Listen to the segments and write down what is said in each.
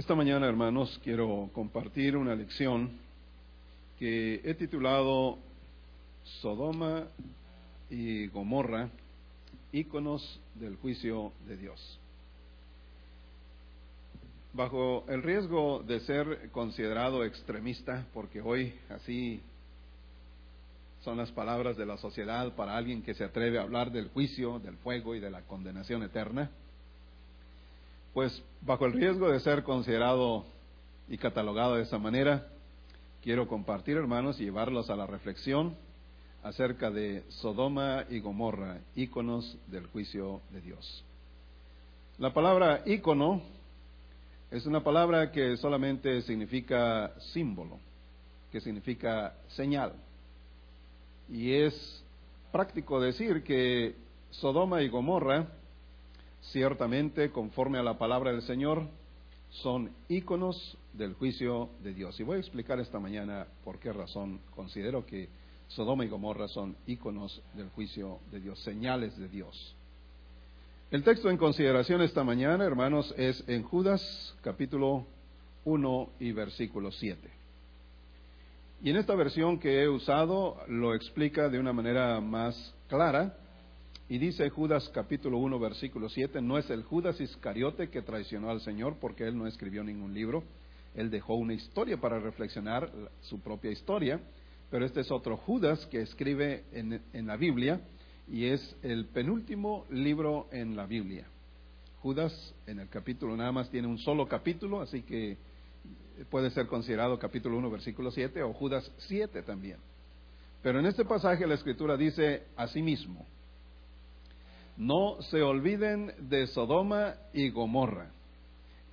Esta mañana, hermanos, quiero compartir una lección que he titulado Sodoma y Gomorra, íconos del juicio de Dios. Bajo el riesgo de ser considerado extremista, porque hoy así son las palabras de la sociedad para alguien que se atreve a hablar del juicio, del fuego y de la condenación eterna, pues bajo el riesgo de ser considerado y catalogado de esa manera, quiero compartir, hermanos, y llevarlos a la reflexión acerca de Sodoma y Gomorra, íconos del juicio de Dios. La palabra ícono es una palabra que solamente significa símbolo, que significa señal. Y es práctico decir que Sodoma y Gomorra ciertamente, conforme a la palabra del Señor, son íconos del juicio de Dios. Y voy a explicar esta mañana por qué razón considero que Sodoma y Gomorra son íconos del juicio de Dios, señales de Dios. El texto en consideración esta mañana, hermanos, es en Judas capítulo 1 y versículo 7. Y en esta versión que he usado lo explica de una manera más clara y dice Judas capítulo 1 versículo 7, no es el Judas Iscariote que traicionó al Señor porque él no escribió ningún libro, él dejó una historia para reflexionar su propia historia, pero este es otro Judas que escribe en, en la Biblia y es el penúltimo libro en la Biblia. Judas en el capítulo nada más tiene un solo capítulo, así que puede ser considerado capítulo 1 versículo 7 o Judas 7 también. Pero en este pasaje la escritura dice asimismo, mismo, no se olviden de Sodoma y Gomorra,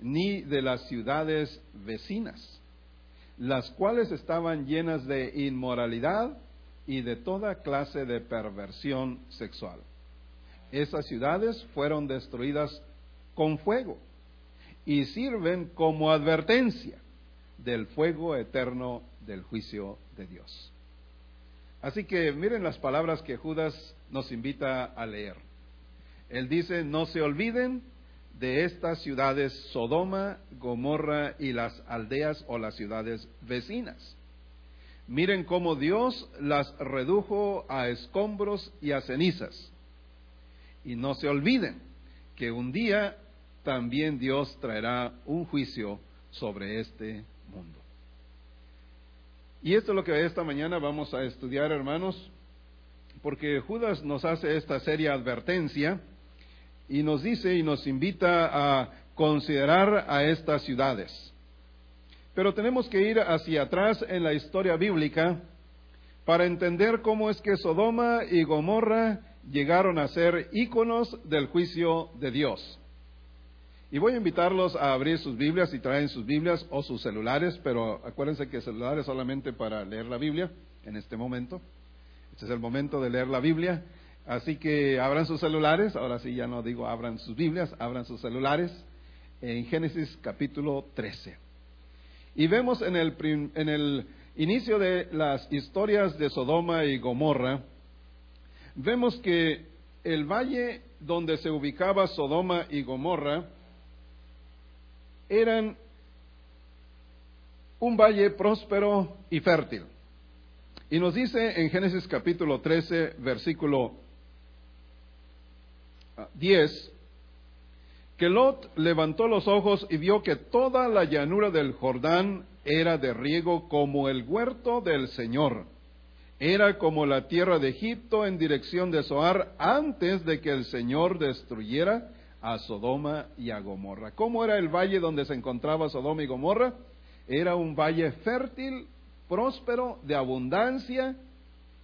ni de las ciudades vecinas, las cuales estaban llenas de inmoralidad y de toda clase de perversión sexual. Esas ciudades fueron destruidas con fuego y sirven como advertencia del fuego eterno del juicio de Dios. Así que miren las palabras que Judas nos invita a leer. Él dice, no se olviden de estas ciudades Sodoma, Gomorra y las aldeas o las ciudades vecinas. Miren cómo Dios las redujo a escombros y a cenizas. Y no se olviden que un día también Dios traerá un juicio sobre este mundo. Y esto es lo que esta mañana vamos a estudiar, hermanos, porque Judas nos hace esta seria advertencia y nos dice y nos invita a considerar a estas ciudades. Pero tenemos que ir hacia atrás en la historia bíblica para entender cómo es que Sodoma y Gomorra llegaron a ser íconos del juicio de Dios. Y voy a invitarlos a abrir sus Biblias y traen sus Biblias o sus celulares, pero acuérdense que celulares solamente para leer la Biblia en este momento. Este es el momento de leer la Biblia. Así que abran sus celulares, ahora sí ya no digo abran sus Biblias, abran sus celulares en Génesis capítulo 13. Y vemos en el, en el inicio de las historias de Sodoma y Gomorra, vemos que el valle donde se ubicaba Sodoma y Gomorra eran un valle próspero y fértil. Y nos dice en Génesis capítulo 13, versículo 10, que Lot levantó los ojos y vio que toda la llanura del Jordán era de riego como el huerto del Señor. Era como la tierra de Egipto en dirección de Zoar antes de que el Señor destruyera a Sodoma y a Gomorra. ¿Cómo era el valle donde se encontraba Sodoma y Gomorra? Era un valle fértil, próspero, de abundancia,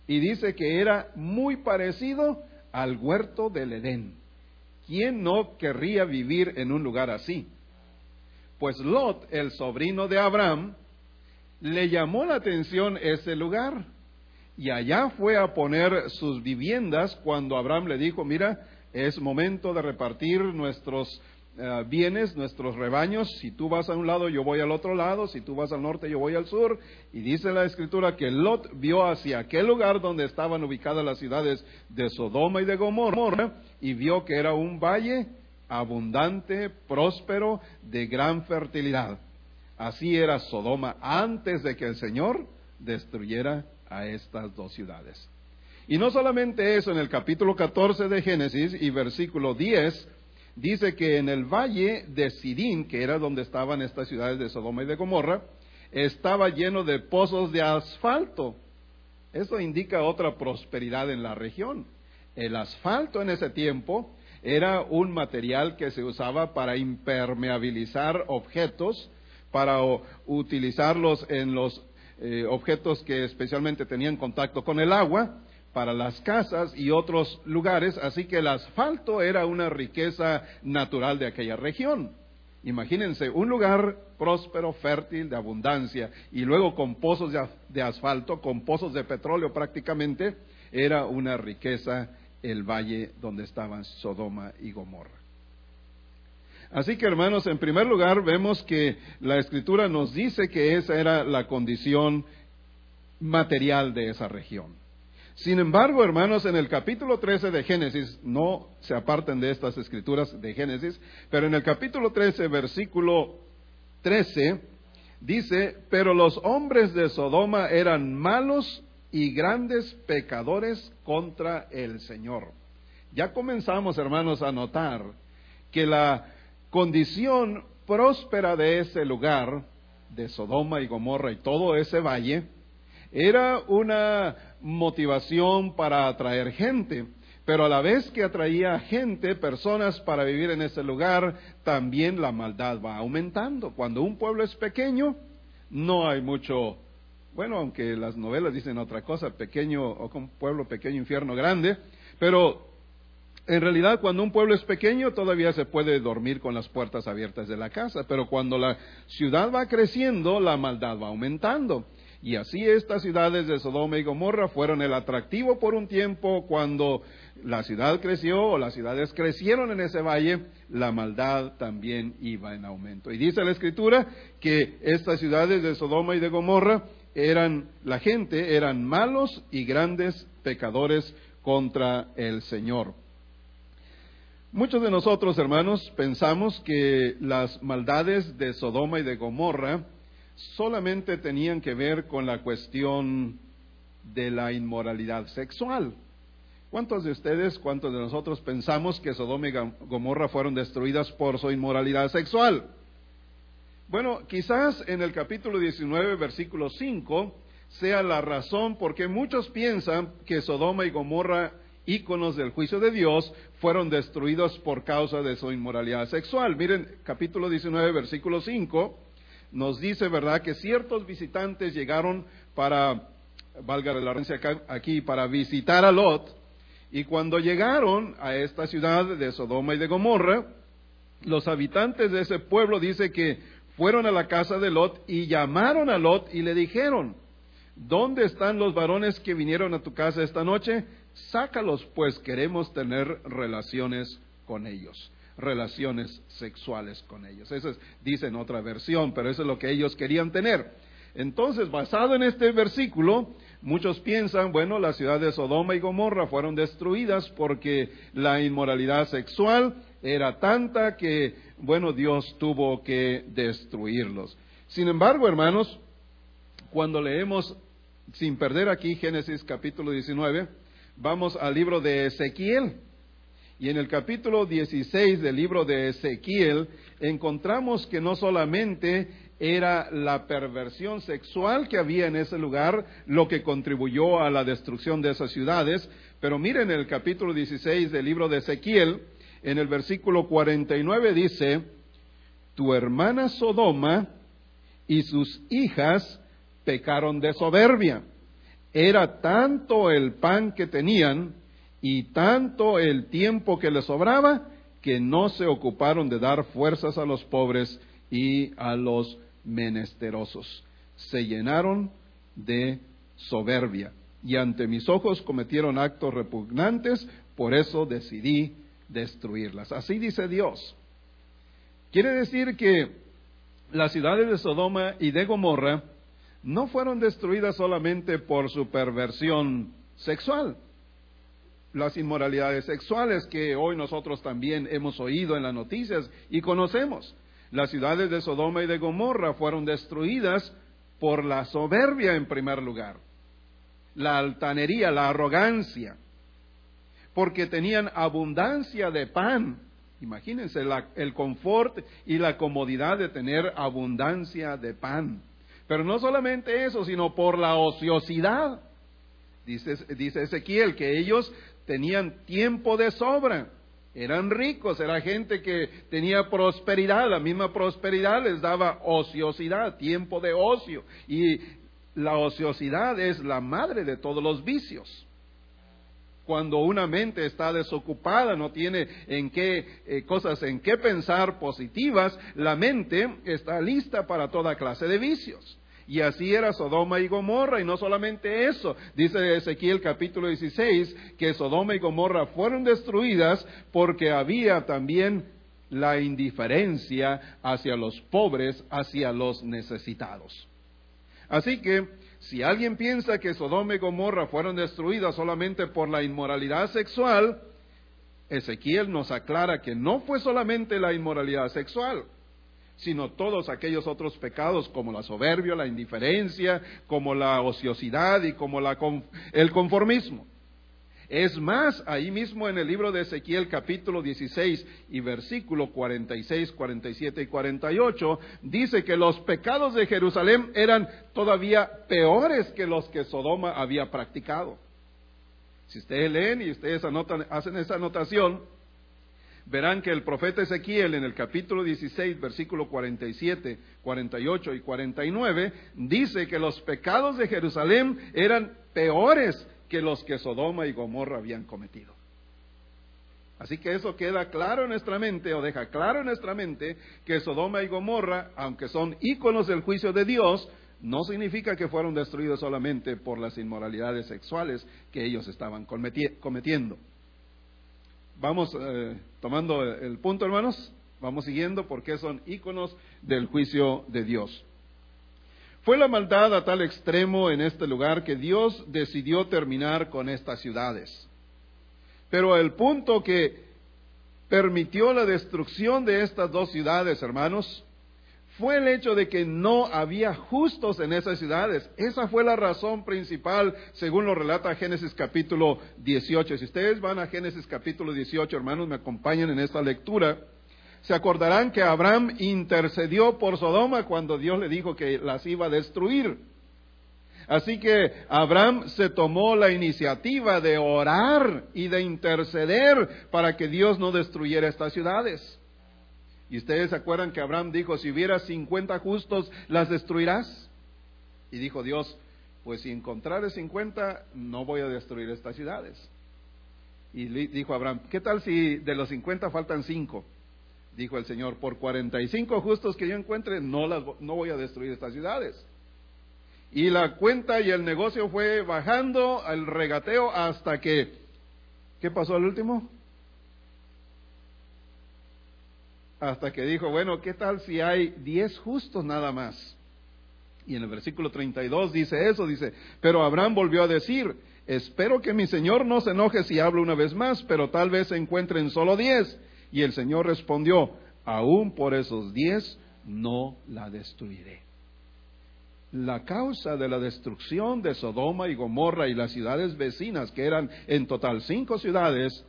y dice que era muy parecido al huerto del Edén. ¿Quién no querría vivir en un lugar así? Pues Lot, el sobrino de Abraham, le llamó la atención ese lugar y allá fue a poner sus viviendas cuando Abraham le dijo, mira, es momento de repartir nuestros eh, bienes, nuestros rebaños, si tú vas a un lado, yo voy al otro lado, si tú vas al norte, yo voy al sur. Y dice la escritura que Lot vio hacia aquel lugar donde estaban ubicadas las ciudades de Sodoma y de Gomorra y vio que era un valle abundante, próspero, de gran fertilidad. Así era Sodoma antes de que el Señor destruyera a estas dos ciudades. Y no solamente eso, en el capítulo 14 de Génesis y versículo 10, dice que en el valle de Sidín, que era donde estaban estas ciudades de Sodoma y de Gomorra, estaba lleno de pozos de asfalto. Eso indica otra prosperidad en la región. El asfalto en ese tiempo era un material que se usaba para impermeabilizar objetos, para utilizarlos en los eh, objetos que especialmente tenían contacto con el agua, para las casas y otros lugares, así que el asfalto era una riqueza natural de aquella región. Imagínense, un lugar próspero, fértil, de abundancia, y luego con pozos de, asfalto, con pozos de petróleo prácticamente, era una riqueza el valle donde estaban Sodoma y Gomorra. Así que hermanos, en primer lugar vemos que la escritura nos dice que esa era la condición material de esa región. Sin embargo, hermanos, en el capítulo 13 de Génesis, no se aparten de estas escrituras de Génesis, pero en el capítulo 13, versículo 13, dice, pero los hombres de Sodoma eran malos y grandes pecadores contra el Señor. Ya comenzamos, hermanos, a notar que la condición próspera de ese lugar, de Sodoma y Gomorra y todo ese valle, era una motivación para atraer gente, pero a la vez que atraía gente, personas para vivir en ese lugar, también la maldad va aumentando. Cuando un pueblo es pequeño, no hay mucho, bueno, aunque las novelas dicen otra cosa, pequeño o un pueblo pequeño, infierno grande, pero en realidad, cuando un pueblo es pequeño, todavía se puede dormir con las puertas abiertas de la casa, pero cuando la ciudad va creciendo, la maldad va aumentando. Y así estas ciudades de Sodoma y Gomorra fueron el atractivo por un tiempo cuando la ciudad creció o las ciudades crecieron en ese valle, la maldad también iba en aumento. Y dice la escritura que estas ciudades de Sodoma y de Gomorra eran, la gente eran malos y grandes pecadores contra el Señor. Muchos de nosotros, hermanos, pensamos que las maldades de Sodoma y de Gomorra solamente tenían que ver con la cuestión de la inmoralidad sexual. ¿Cuántos de ustedes, cuántos de nosotros pensamos que Sodoma y Gomorra fueron destruidas por su inmoralidad sexual? Bueno, quizás en el capítulo 19, versículo 5, sea la razón por qué muchos piensan que Sodoma y Gomorra, íconos del juicio de Dios, fueron destruidos por causa de su inmoralidad sexual. Miren, capítulo 19, versículo 5, nos dice, ¿verdad?, que ciertos visitantes llegaron para, valga la referencia aquí, para visitar a Lot, y cuando llegaron a esta ciudad de Sodoma y de Gomorra, los habitantes de ese pueblo dice que fueron a la casa de Lot y llamaron a Lot y le dijeron, ¿dónde están los varones que vinieron a tu casa esta noche? Sácalos, pues queremos tener relaciones con ellos relaciones sexuales con ellos. Eso es, dice en otra versión, pero eso es lo que ellos querían tener. Entonces, basado en este versículo, muchos piensan, bueno, la ciudad de Sodoma y Gomorra fueron destruidas porque la inmoralidad sexual era tanta que, bueno, Dios tuvo que destruirlos. Sin embargo, hermanos, cuando leemos, sin perder aquí Génesis capítulo 19, vamos al libro de Ezequiel. Y en el capítulo 16 del libro de Ezequiel encontramos que no solamente era la perversión sexual que había en ese lugar lo que contribuyó a la destrucción de esas ciudades, pero miren el capítulo 16 del libro de Ezequiel, en el versículo 49 dice, tu hermana Sodoma y sus hijas pecaron de soberbia. Era tanto el pan que tenían y tanto el tiempo que les sobraba que no se ocuparon de dar fuerzas a los pobres y a los menesterosos. Se llenaron de soberbia y ante mis ojos cometieron actos repugnantes, por eso decidí destruirlas. Así dice Dios. Quiere decir que las ciudades de Sodoma y de Gomorra no fueron destruidas solamente por su perversión sexual, las inmoralidades sexuales que hoy nosotros también hemos oído en las noticias y conocemos. Las ciudades de Sodoma y de Gomorra fueron destruidas por la soberbia en primer lugar, la altanería, la arrogancia, porque tenían abundancia de pan. Imagínense el confort y la comodidad de tener abundancia de pan. Pero no solamente eso, sino por la ociosidad. Dice, Ezequiel que ellos tenían tiempo de sobra, eran ricos, era gente que tenía prosperidad, la misma prosperidad les daba ociosidad, tiempo de ocio. Y la ociosidad es la madre de todos los vicios. Cuando una mente está desocupada, no tiene en qué eh, cosas en qué pensar positivas, la mente está lista para toda clase de vicios. Y así era Sodoma y Gomorra, y no solamente eso, dice Ezequiel capítulo 16, que Sodoma y Gomorra fueron destruidas porque había también la indiferencia hacia los pobres, hacia los necesitados. Así que, si alguien piensa que Sodoma y Gomorra fueron destruidas solamente por la inmoralidad sexual, Ezequiel nos aclara que no fue solamente la inmoralidad sexual, sino todos aquellos otros pecados como la soberbia, la indiferencia, como la ociosidad y como el conformismo. Es más, ahí mismo en el libro de Ezequiel capítulo 16 y versículo 46, 47 y 48, dice que los pecados de Jerusalén eran todavía peores que los que Sodoma había practicado. Si ustedes leen y ustedes hacen esa anotación, verán que el profeta Ezequiel en el capítulo 16, versículo 47, 48 y 49, dice que los pecados de Jerusalén eran peores que los que Sodoma y Gomorra habían cometido. Así que eso queda claro en nuestra mente, o deja claro en nuestra mente, que Sodoma y Gomorra, aunque son íconos del juicio de Dios, no significa que fueron destruidos solamente por las inmoralidades sexuales que ellos estaban cometiendo. Vamos eh, tomando el punto, hermanos. Vamos siguiendo porque son íconos del juicio de Dios. Fue la maldad a tal extremo en este lugar que Dios decidió terminar con estas ciudades. Pero el punto que permitió la destrucción de estas dos ciudades, hermanos, fue el hecho de que no había justos en esas ciudades. Esa fue la razón principal, según lo relata Génesis capítulo 18. Si ustedes van a Génesis capítulo 18, hermanos, me acompañan en esta lectura, se acordarán que Abraham intercedió por Sodoma cuando Dios le dijo que las iba a destruir. Así que Abraham se tomó la iniciativa de orar y de interceder para que Dios no destruyera estas ciudades. Y ustedes se acuerdan que Abraham dijo, si hubiera 50 justos, ¿las destruirás? Y dijo Dios, pues si encontrare 50, no voy a destruir estas ciudades. Y dijo Abraham, ¿qué tal si de los 50 faltan 5? Dijo el Señor, por 45 justos que yo encuentre, no, las, no voy a destruir estas ciudades. Y la cuenta y el negocio fue bajando al regateo hasta que, ¿qué pasó al último? hasta que dijo, bueno, ¿qué tal si hay diez justos nada más? Y en el versículo 32 dice eso, dice, pero Abraham volvió a decir, espero que mi Señor no se enoje si hablo una vez más, pero tal vez se encuentren solo diez. Y el Señor respondió, aún por esos diez no la destruiré. La causa de la destrucción de Sodoma y Gomorra y las ciudades vecinas, que eran en total cinco ciudades,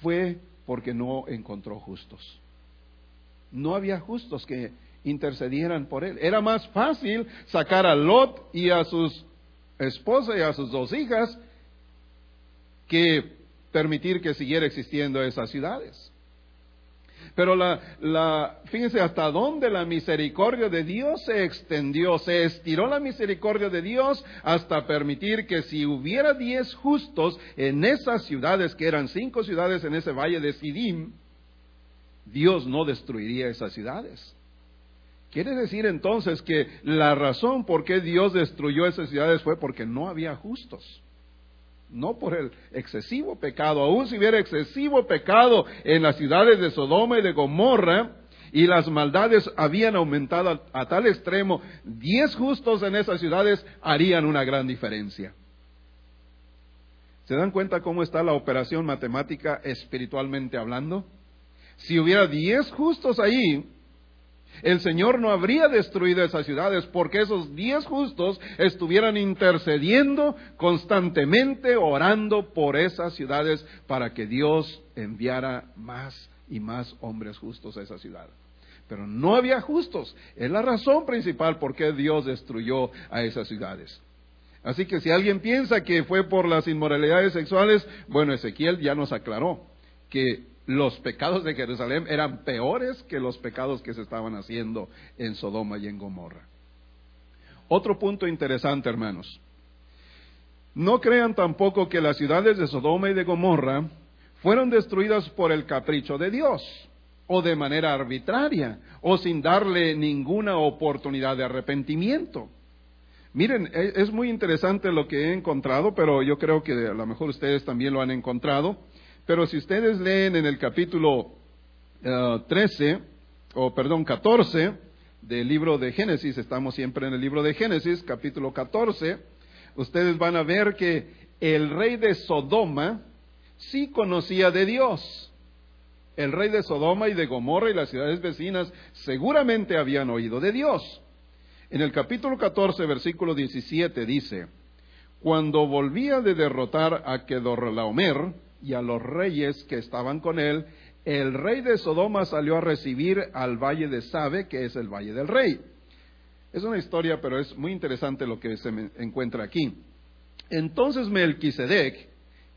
fue porque no encontró justos. No había justos que intercedieran por él. Era más fácil sacar a Lot y a sus esposas y a sus dos hijas que permitir que siguiera existiendo esas ciudades. Pero la, la, fíjense hasta dónde la misericordia de Dios se extendió, se estiró la misericordia de Dios hasta permitir que si hubiera diez justos en esas ciudades, que eran cinco ciudades en ese valle de Sidim, Dios no destruiría esas ciudades. Quiere decir entonces que la razón por qué Dios destruyó esas ciudades fue porque no había justos no por el excesivo pecado, aun si hubiera excesivo pecado en las ciudades de Sodoma y de Gomorra, y las maldades habían aumentado a, tal extremo, diez justos en esas ciudades harían una gran diferencia. ¿Se dan cuenta cómo está la operación matemática espiritualmente hablando? Si hubiera diez justos ahí, el Señor no habría destruido esas ciudades porque esos diez justos estuvieran intercediendo constantemente, orando por esas ciudades para que Dios enviara más y más hombres justos a esa ciudad. Pero no había justos. Es la razón principal por qué Dios destruyó a esas ciudades. Así que si alguien piensa que fue por las inmoralidades sexuales, bueno, Ezequiel ya nos aclaró que los pecados de Jerusalén eran peores que los pecados que se estaban haciendo en Sodoma y en Gomorra. Otro punto interesante, hermanos. No crean tampoco que las ciudades de Sodoma y de Gomorra fueron destruidas por el capricho de Dios, o de manera arbitraria, o sin darle ninguna oportunidad de arrepentimiento. Miren, e, es muy interesante lo que he encontrado, pero yo creo que a lo mejor ustedes también lo han encontrado. Pero si ustedes leen en el capítulo 13, eh, o perdón, 14 del libro de Génesis, estamos siempre en el libro de Génesis, capítulo 14, ustedes van a ver que el rey de Sodoma sí conocía de Dios. El rey de Sodoma y de Gomorra y las ciudades vecinas seguramente habían oído de Dios. En el capítulo 14, versículo 17 dice, Cuando volvía de derrotar a Kedorlaomer y a los reyes que estaban con él, el rey de Sodoma salió a recibir al valle de Sabe, que es el valle del rey. Es una historia, pero es muy interesante lo que se encuentra aquí. Entonces Melquisedec,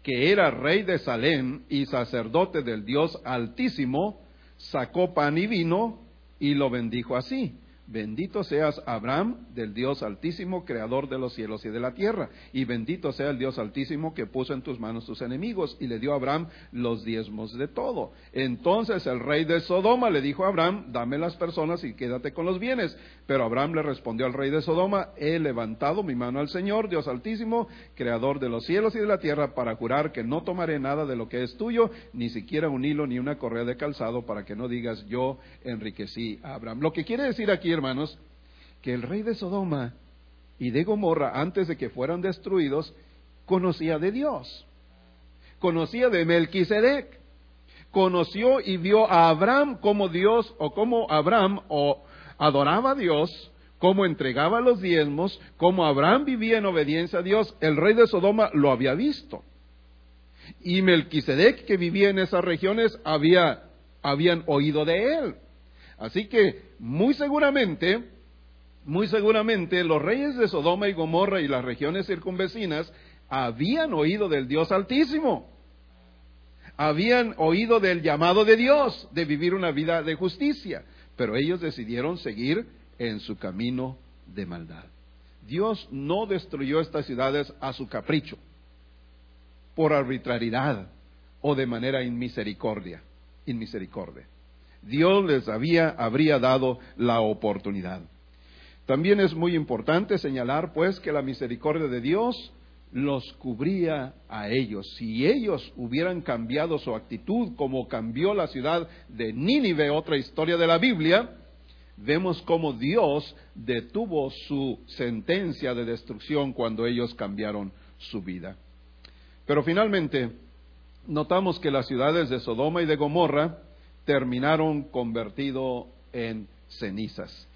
que era rey de Salem y sacerdote del Dios Altísimo, sacó pan y vino y lo bendijo así. Bendito seas Abraham del Dios Altísimo, creador de los cielos y de la tierra. Y bendito sea el Dios Altísimo que puso en tus manos tus enemigos y le dio a Abraham los diezmos de todo. Entonces el rey de Sodoma le dijo a Abraham, dame las personas y quédate con los bienes. Pero Abraham le respondió al rey de Sodoma, he levantado mi mano al Señor, Dios Altísimo, creador de los cielos y de la tierra, para jurar que no tomaré nada de lo que es tuyo, ni siquiera un hilo ni una correa de calzado, para que no digas yo enriquecí a Abraham. Lo que quiere decir aquí hermanos, que el rey de Sodoma y de Gomorra, antes de que fueran destruidos, conocía de Dios, conocía de Melquisedec, conoció y vio a Abraham como Dios o como Abraham o adoraba a Dios, como entregaba los diezmos, como Abraham vivía en obediencia a Dios, el rey de Sodoma lo había visto. Y Melquisedec, que vivía en esas regiones, había, habían oído de él. Así que muy seguramente, muy seguramente los reyes de Sodoma y Gomorra y las regiones circunvecinas habían oído del Dios Altísimo. Habían oído del llamado de Dios de vivir una vida de justicia, pero ellos decidieron seguir en su camino de maldad. Dios no destruyó estas ciudades a su capricho, por arbitrariedad o de manera inmisericordia, inmisericordia. Dios les había, habría dado la oportunidad. También es muy importante señalar, pues, que la misericordia de Dios los cubría a ellos. Si ellos hubieran cambiado su actitud como cambió la ciudad de Nínive, otra historia de la Biblia, vemos cómo Dios detuvo su sentencia de destrucción cuando ellos cambiaron su vida. Pero finalmente, notamos que las ciudades de Sodoma y de Gomorra terminaron convertido en cenizas.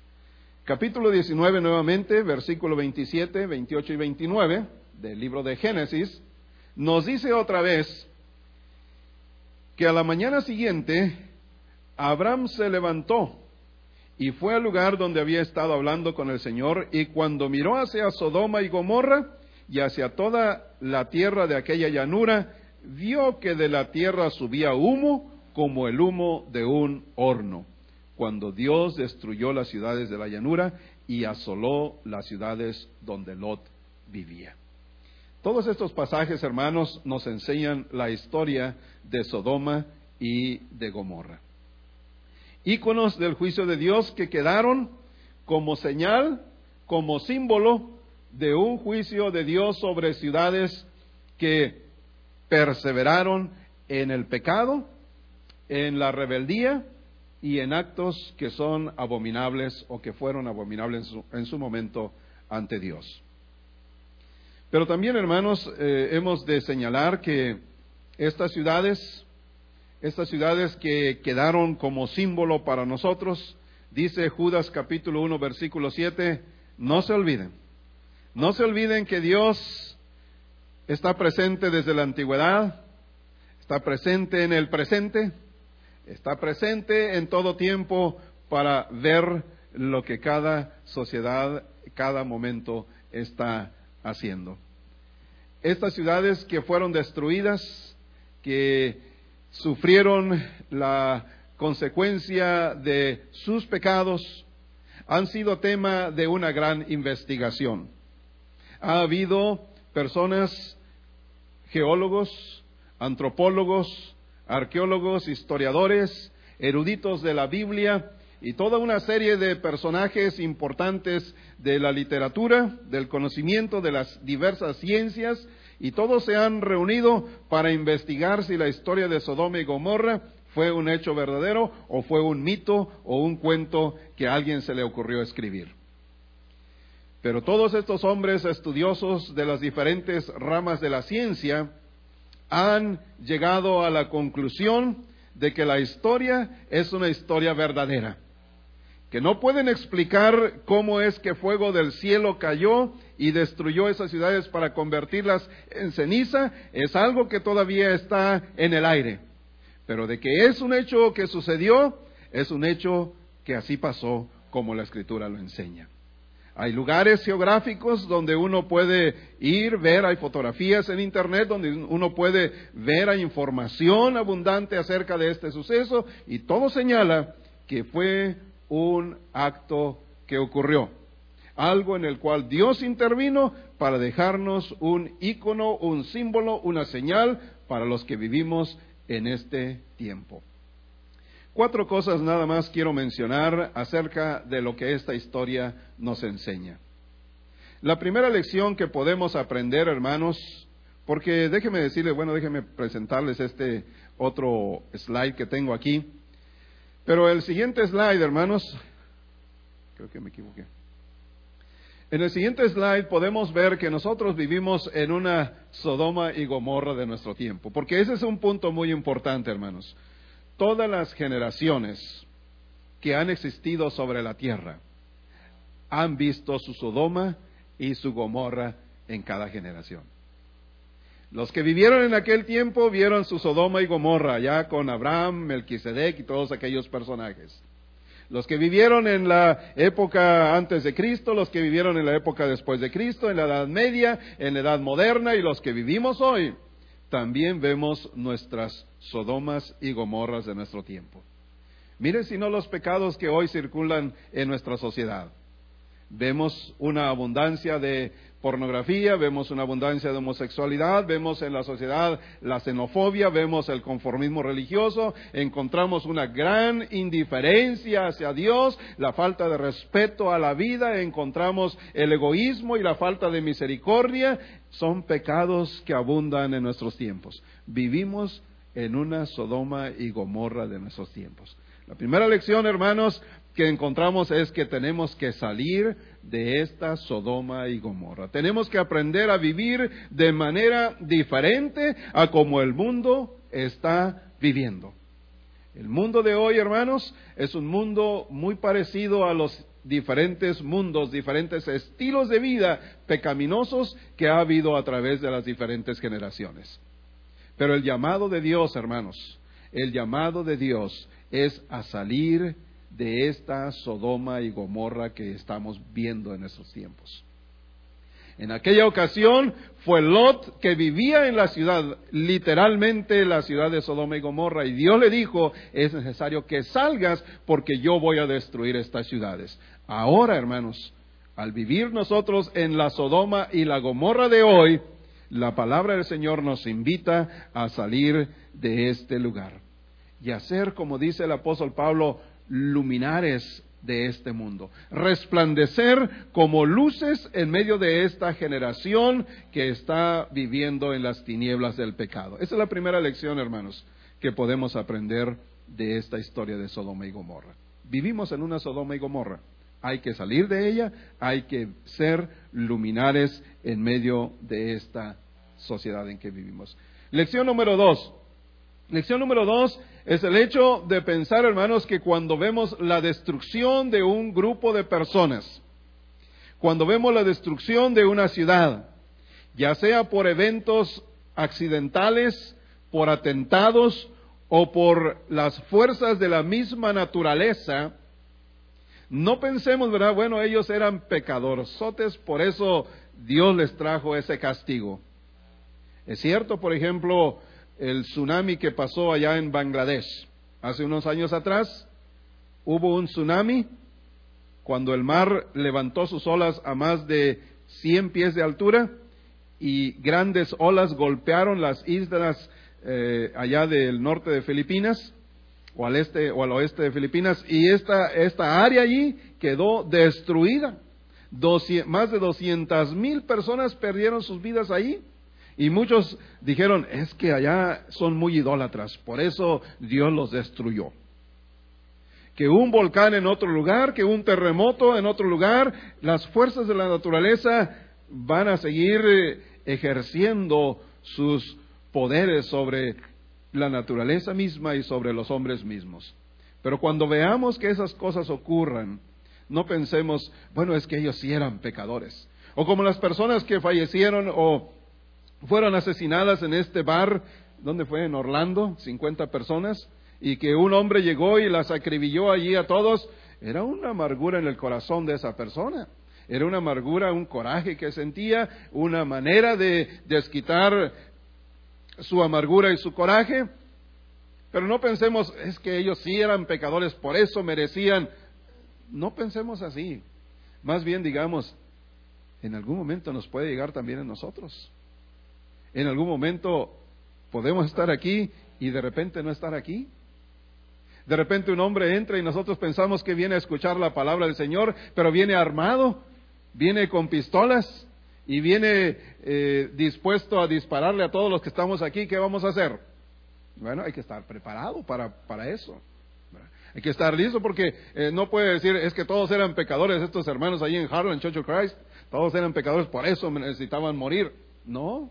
Capítulo 19 nuevamente, versículo 27, 28 y 29 del libro de Génesis, nos dice otra vez que a la mañana siguiente Abraham se levantó y fue al lugar donde había estado hablando con el Señor y cuando miró hacia Sodoma y Gomorra y hacia toda la tierra de aquella llanura, vio que de la tierra subía humo como el humo de un horno, cuando Dios destruyó las ciudades de la llanura y asoló las ciudades donde Lot vivía. Todos estos pasajes, hermanos, nos enseñan la historia de Sodoma y de Gomorra. Íconos del juicio de Dios que quedaron como señal, como símbolo de un juicio de Dios sobre ciudades que perseveraron en el pecado en la rebeldía y en actos que son abominables o que fueron abominables en su, momento ante Dios. Pero también, hermanos, eh, hemos de señalar que estas ciudades, estas ciudades que quedaron como símbolo para nosotros, dice Judas capítulo 1, versículo 7, no se olviden, no se olviden que Dios está presente desde la antigüedad, está presente en el presente, está presente en todo tiempo para ver lo que cada sociedad, cada momento está haciendo. Estas ciudades que fueron destruidas, que sufrieron la consecuencia de sus pecados, han sido tema de una gran investigación. Ha habido personas, geólogos, antropólogos, arqueólogos, historiadores, eruditos de la Biblia y toda una serie de personajes importantes de la literatura, del conocimiento de las diversas ciencias, y todos se han reunido para investigar si la historia de Sodoma y Gomorra fue un hecho verdadero o fue un mito o un cuento que a alguien se le ocurrió escribir. Pero todos estos hombres estudiosos de las diferentes ramas de la ciencia han llegado a la conclusión de que la historia es una historia verdadera, que no pueden explicar cómo es que fuego del cielo cayó y destruyó esas ciudades para convertirlas en ceniza, es algo que todavía está en el aire. Pero de que es un hecho que sucedió, es un hecho que así pasó como la escritura lo enseña. Hay lugares geográficos donde uno puede ir, ver, hay fotografías en Internet donde uno puede ver, hay información abundante acerca de este suceso y todo señala que fue un acto que ocurrió. Algo en el cual Dios intervino para dejarnos un ícono, un símbolo, una señal para los que vivimos en este tiempo. Cuatro cosas nada más quiero mencionar acerca de lo que esta historia nos enseña. La primera lección que podemos aprender, hermanos, porque déjenme decirles, bueno, déjenme presentarles este otro slide que tengo aquí. Pero el siguiente slide, hermanos, creo que me equivoqué. En el siguiente slide podemos ver que nosotros vivimos en una Sodoma y Gomorra de nuestro tiempo, porque ese es un punto muy importante, hermanos todas las generaciones que han existido sobre la tierra han visto su Sodoma y su Gomorra en cada generación. Los que vivieron en aquel tiempo vieron su Sodoma y Gomorra, ya con Abraham, Melquisedec y todos aquellos personajes. Los que vivieron en la época antes de Cristo, los que vivieron en la época después de Cristo, en la Edad Media, en la Edad Moderna y los que vivimos hoy, también vemos nuestras Sodomas y Gomorras de nuestro tiempo. Miren si no los pecados que hoy circulan en nuestra sociedad. Vemos una abundancia de pornografía, vemos una abundancia de homosexualidad, vemos en la sociedad la xenofobia, vemos el conformismo religioso, encontramos una gran indiferencia hacia Dios, la falta de respeto a la vida, encontramos el egoísmo y la falta de misericordia, son pecados que abundan en nuestros tiempos. Vivimos en una Sodoma y Gomorra de nuestros tiempos. La primera lección, hermanos, que encontramos es que tenemos que salir de esta Sodoma y Gomorra. Tenemos que aprender a vivir de manera diferente a como el mundo está viviendo. El mundo de hoy, hermanos, es un mundo muy parecido a los diferentes mundos, diferentes estilos de vida pecaminosos que ha habido a través de las diferentes generaciones. Pero el llamado de Dios, hermanos, el llamado de Dios es a salir de esta Sodoma y Gomorra que estamos viendo en estos tiempos. En aquella ocasión fue Lot que vivía en la ciudad, literalmente la ciudad de Sodoma y Gomorra, y Dios le dijo, es necesario que salgas porque yo voy a destruir estas ciudades. Ahora, hermanos, al vivir nosotros en la Sodoma y la Gomorra de hoy, la palabra del Señor nos invita a salir de este lugar y a ser, como dice el apóstol Pablo, luminares de este mundo, resplandecer como luces en medio de esta generación que está viviendo en las tinieblas del pecado. Esa es la primera lección, hermanos, que podemos aprender de esta historia de Sodoma y Gomorra. Vivimos en una Sodoma y Gomorra, Hay que salir de ella, hay que ser luminares en medio de esta sociedad en que vivimos. Lección número dos. Lección número dos es el hecho de pensar, hermanos, que cuando vemos la destrucción de un grupo de personas, cuando vemos la destrucción de una ciudad, ya sea por eventos accidentales, por atentados o por las fuerzas de la misma naturaleza, no pensemos, ¿verdad? Bueno, ellos eran pecadorzotes, por eso Dios les trajo ese castigo. Es cierto, por ejemplo, el tsunami que pasó allá en Bangladesh. Hace unos años atrás hubo un tsunami cuando el mar levantó sus olas a más de 100 pies de altura y grandes olas golpearon las islas eh, allá del norte de Filipinas o al este o al oeste de Filipinas y esta, esta área allí quedó destruida. más de 200 mil personas perdieron sus vidas ahí. Y muchos dijeron, es que allá son muy idólatras, por eso Dios los destruyó. Que un volcán en otro lugar, que un terremoto en otro lugar, las fuerzas de la naturaleza van a seguir eh, ejerciendo sus poderes sobre la naturaleza misma y sobre los hombres mismos. Pero cuando veamos que esas cosas ocurran, no pensemos, bueno, es que ellos sí eran pecadores. O como las personas que fallecieron o fueron asesinadas en este bar, ¿dónde fue? En Orlando, 50 personas, y que un hombre llegó y las acribilló allí a todos. Era una amargura en el corazón de esa persona. Era una amargura, un coraje que sentía, una manera de desquitar su amargura y su coraje. Pero no pensemos, es que ellos sí eran pecadores, por eso merecían. No pensemos así. Más bien digamos, en algún momento nos puede llegar también a nosotros. En algún momento podemos estar aquí y de repente no estar aquí. De repente un hombre entra y nosotros pensamos que viene a escuchar la palabra del Señor, pero viene armado viene con pistolas y viene eh, dispuesto a dispararle a todos los que estamos aquí, ¿qué vamos a hacer? Bueno, hay que estar preparado para, para eso. Hay que estar listo porque eh, no puede decir, es que todos eran pecadores, estos hermanos allí en Harlem, Church of Christ, todos eran pecadores, por eso necesitaban morir. No,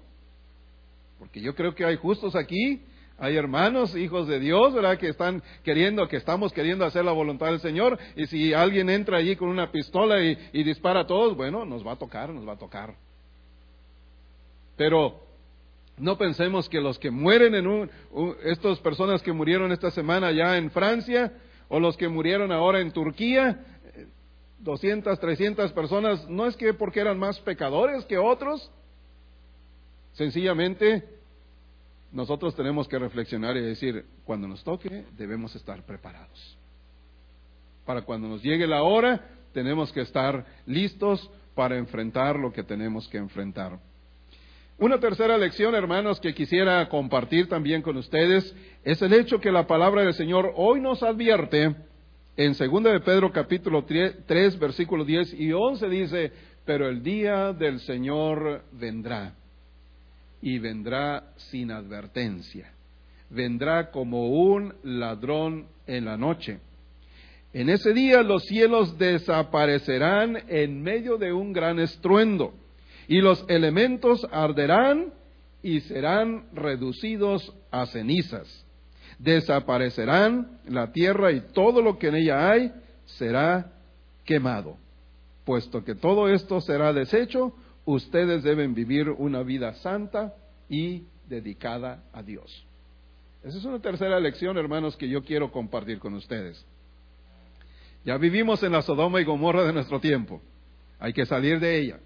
porque yo creo que hay justos aquí hay hermanos, hijos de Dios, ¿verdad? Que están queriendo, que estamos queriendo hacer la voluntad del Señor. Y si alguien entra allí con una pistola y, dispara a todos, bueno, nos va a tocar, nos va a tocar. Pero no pensemos que los que mueren en un, estas personas que murieron esta semana ya en Francia, o los que murieron ahora en Turquía, 200, 300 personas, no es que porque eran más pecadores que otros, sencillamente nosotros tenemos que reflexionar y decir, cuando nos toque, debemos estar preparados. Para cuando nos llegue la hora, tenemos que estar listos para enfrentar lo que tenemos que enfrentar. Una tercera lección, hermanos, que quisiera compartir también con ustedes es el hecho que la palabra del Señor hoy nos advierte en 2 de Pedro capítulo 3, versículos 10 y 11 dice, pero el día del Señor vendrá y vendrá sin advertencia. Vendrá como un ladrón en la noche. En ese día los cielos desaparecerán en medio de un gran estruendo, y los elementos arderán y serán reducidos a cenizas. Desaparecerán la tierra y todo lo que en ella hay será quemado. Puesto que todo esto será deshecho, ustedes deben vivir una vida santa y dedicada a Dios. Esa es una tercera lección, hermanos, que yo quiero compartir con ustedes. Ya vivimos en la Sodoma y Gomorra de nuestro tiempo. Hay que salir de ella.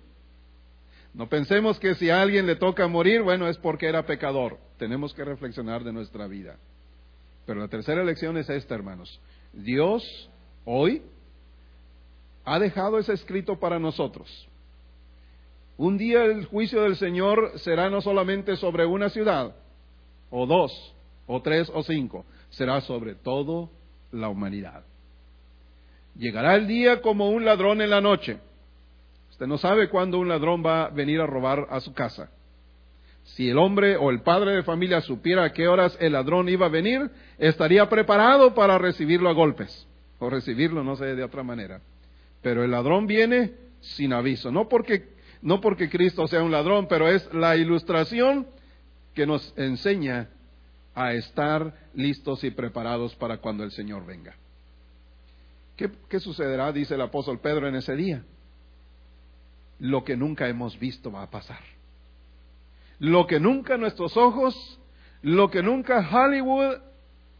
No pensemos que si a alguien le toca morir, bueno, es porque era pecador. Tenemos que reflexionar de nuestra vida. Pero la tercera lección es esta, hermanos. Dios hoy ha dejado ese escrito para nosotros. Un día el juicio del Señor será no solamente sobre una ciudad, o dos, o tres, o cinco, será sobre toda la humanidad. Llegará el día como un ladrón en la noche. Usted no sabe cuándo un ladrón va a venir a robar a su casa. Si el hombre o el padre de familia supiera a qué horas el ladrón iba a venir, estaría preparado para recibirlo a golpes, o recibirlo, no sé, de otra manera. Pero el ladrón viene sin aviso, no porque, no porque Cristo sea un ladrón, pero es la ilustración que nos enseña a estar listos y preparados para cuando el Señor venga. ¿Qué, ¿Qué, sucederá, dice el apóstol Pedro, en ese día? Lo que nunca hemos visto va a pasar. Lo que nunca nuestros ojos, lo que nunca Hollywood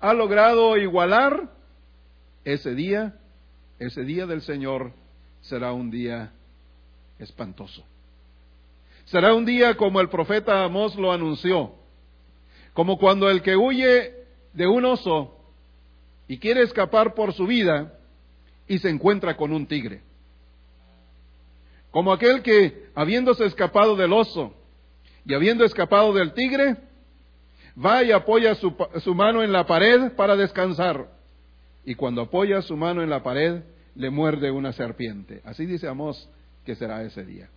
ha logrado igualar, ese día, ese día del Señor será un día espantoso. Será un día como el profeta Amós lo anunció, como cuando el que huye de un oso y quiere escapar por su vida y se encuentra con un tigre. Como aquel que, habiéndose escapado del oso y habiendo escapado del tigre, va y apoya su, su mano en la pared para descansar. Y cuando apoya su mano en la pared, le muerde una serpiente. Así dice Amós que será ese día.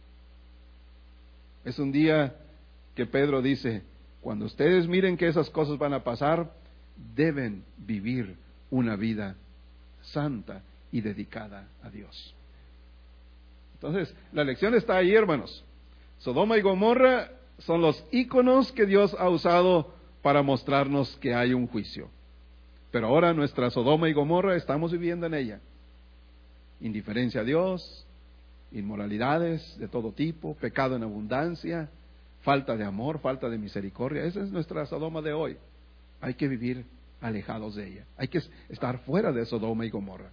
Es un día que Pedro dice, cuando ustedes miren que esas cosas van a pasar, deben vivir una vida santa y dedicada a Dios. Entonces, la lección está ahí, hermanos. Sodoma y Gomorra son los íconos que Dios ha usado para mostrarnos que hay un juicio. Pero ahora nuestra Sodoma y Gomorra estamos viviendo en ella. Indiferencia a Dios, inmoralidades de todo tipo, pecado en abundancia, falta de amor, falta de misericordia. Esa es nuestra Sodoma de hoy. Hay que vivir alejados de ella. Hay que estar fuera de Sodoma y Gomorra.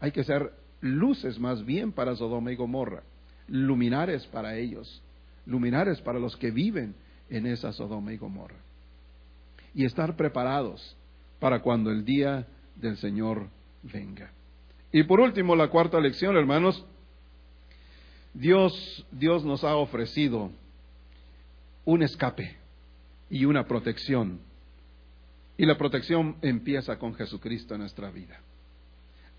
Hay que ser luces más bien para Sodoma y Gomorra, luminares para ellos, luminares para los que viven en esa Sodoma y Gomorra. Y estar preparados para cuando el día del Señor venga. Y por último, la cuarta lección, hermanos, Dios, Dios nos ha ofrecido un escape y una protección. Y la protección empieza con Jesucristo en nuestra vida.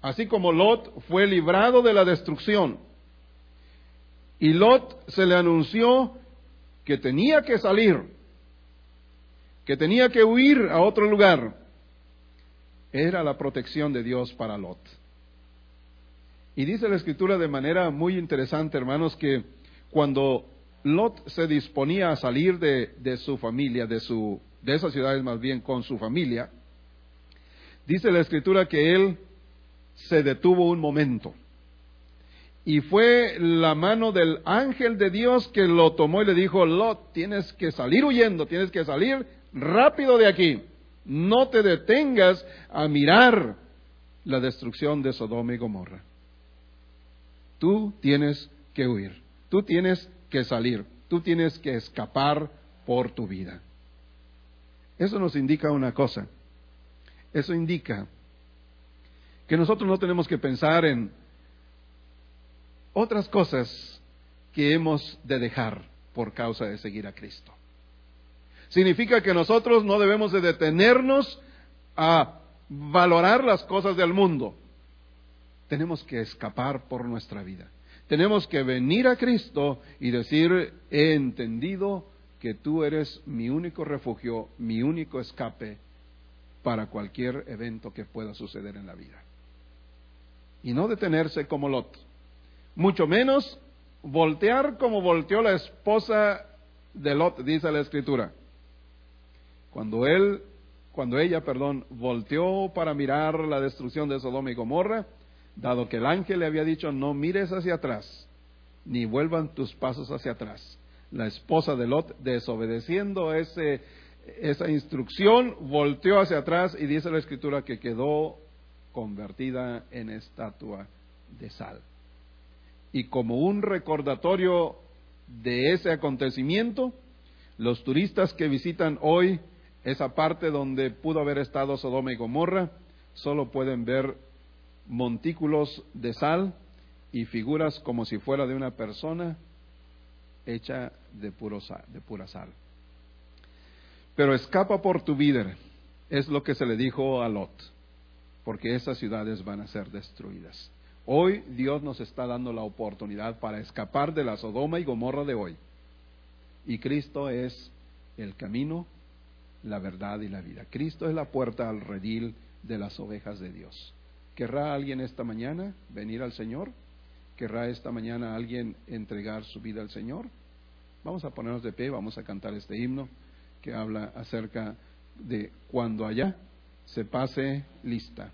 Así como Lot fue librado de la destrucción y Lot se le anunció que tenía que salir, que tenía que huir a otro lugar, era la protección de Dios para Lot. Y dice la escritura de manera muy interesante, hermanos, que cuando Lot se disponía a salir de, su familia, de, su, de esas ciudades más bien con su familia, dice la escritura que él se detuvo un momento. Y fue la mano del ángel de Dios que lo tomó y le dijo, Lot, tienes que salir huyendo, tienes que salir rápido de aquí. No te detengas a mirar la destrucción de Sodoma y Gomorra. Tú tienes que huir, tú tienes que salir, tú tienes que escapar por tu vida. Eso nos indica una cosa. Eso indica que nosotros no tenemos que pensar en otras cosas que hemos de dejar por causa de seguir a Cristo significa que nosotros no debemos de detenernos a valorar las cosas del mundo. Tenemos que escapar por nuestra vida. Tenemos que venir a Cristo y decir, he entendido que tú eres mi único refugio, mi único escape para cualquier evento que pueda suceder en la vida. Y no detenerse como Lot. Mucho menos voltear como volteó la esposa de Lot, dice la escritura. Cuando él, cuando ella, perdón, volteó para mirar la destrucción de Sodoma y Gomorra, dado que el ángel le había dicho, no mires hacia atrás, ni vuelvan tus pasos hacia atrás. La esposa de Lot, desobedeciendo ese, esa instrucción, volteó hacia atrás y dice la escritura que quedó convertida en estatua de sal. Y como un recordatorio de ese acontecimiento, los turistas que visitan hoy esa parte donde pudo haber estado Sodoma y Gomorra, solo pueden ver montículos de sal y figuras como si fuera de una persona hecha de, puro de pura sal. Pero escapa por tu vida, es lo que se le dijo a Lot, porque esas ciudades van a ser destruidas. Hoy Dios nos está dando la oportunidad para escapar de la Sodoma y Gomorra de hoy. Y Cristo es el camino, la verdad y la vida. Cristo es la puerta al redil de las ovejas de Dios. ¿Querrá alguien esta mañana venir al Señor? ¿Querrá esta mañana alguien entregar su vida al Señor? Vamos a ponernos de pie, vamos a cantar este himno que habla acerca de cuando allá se pase lista.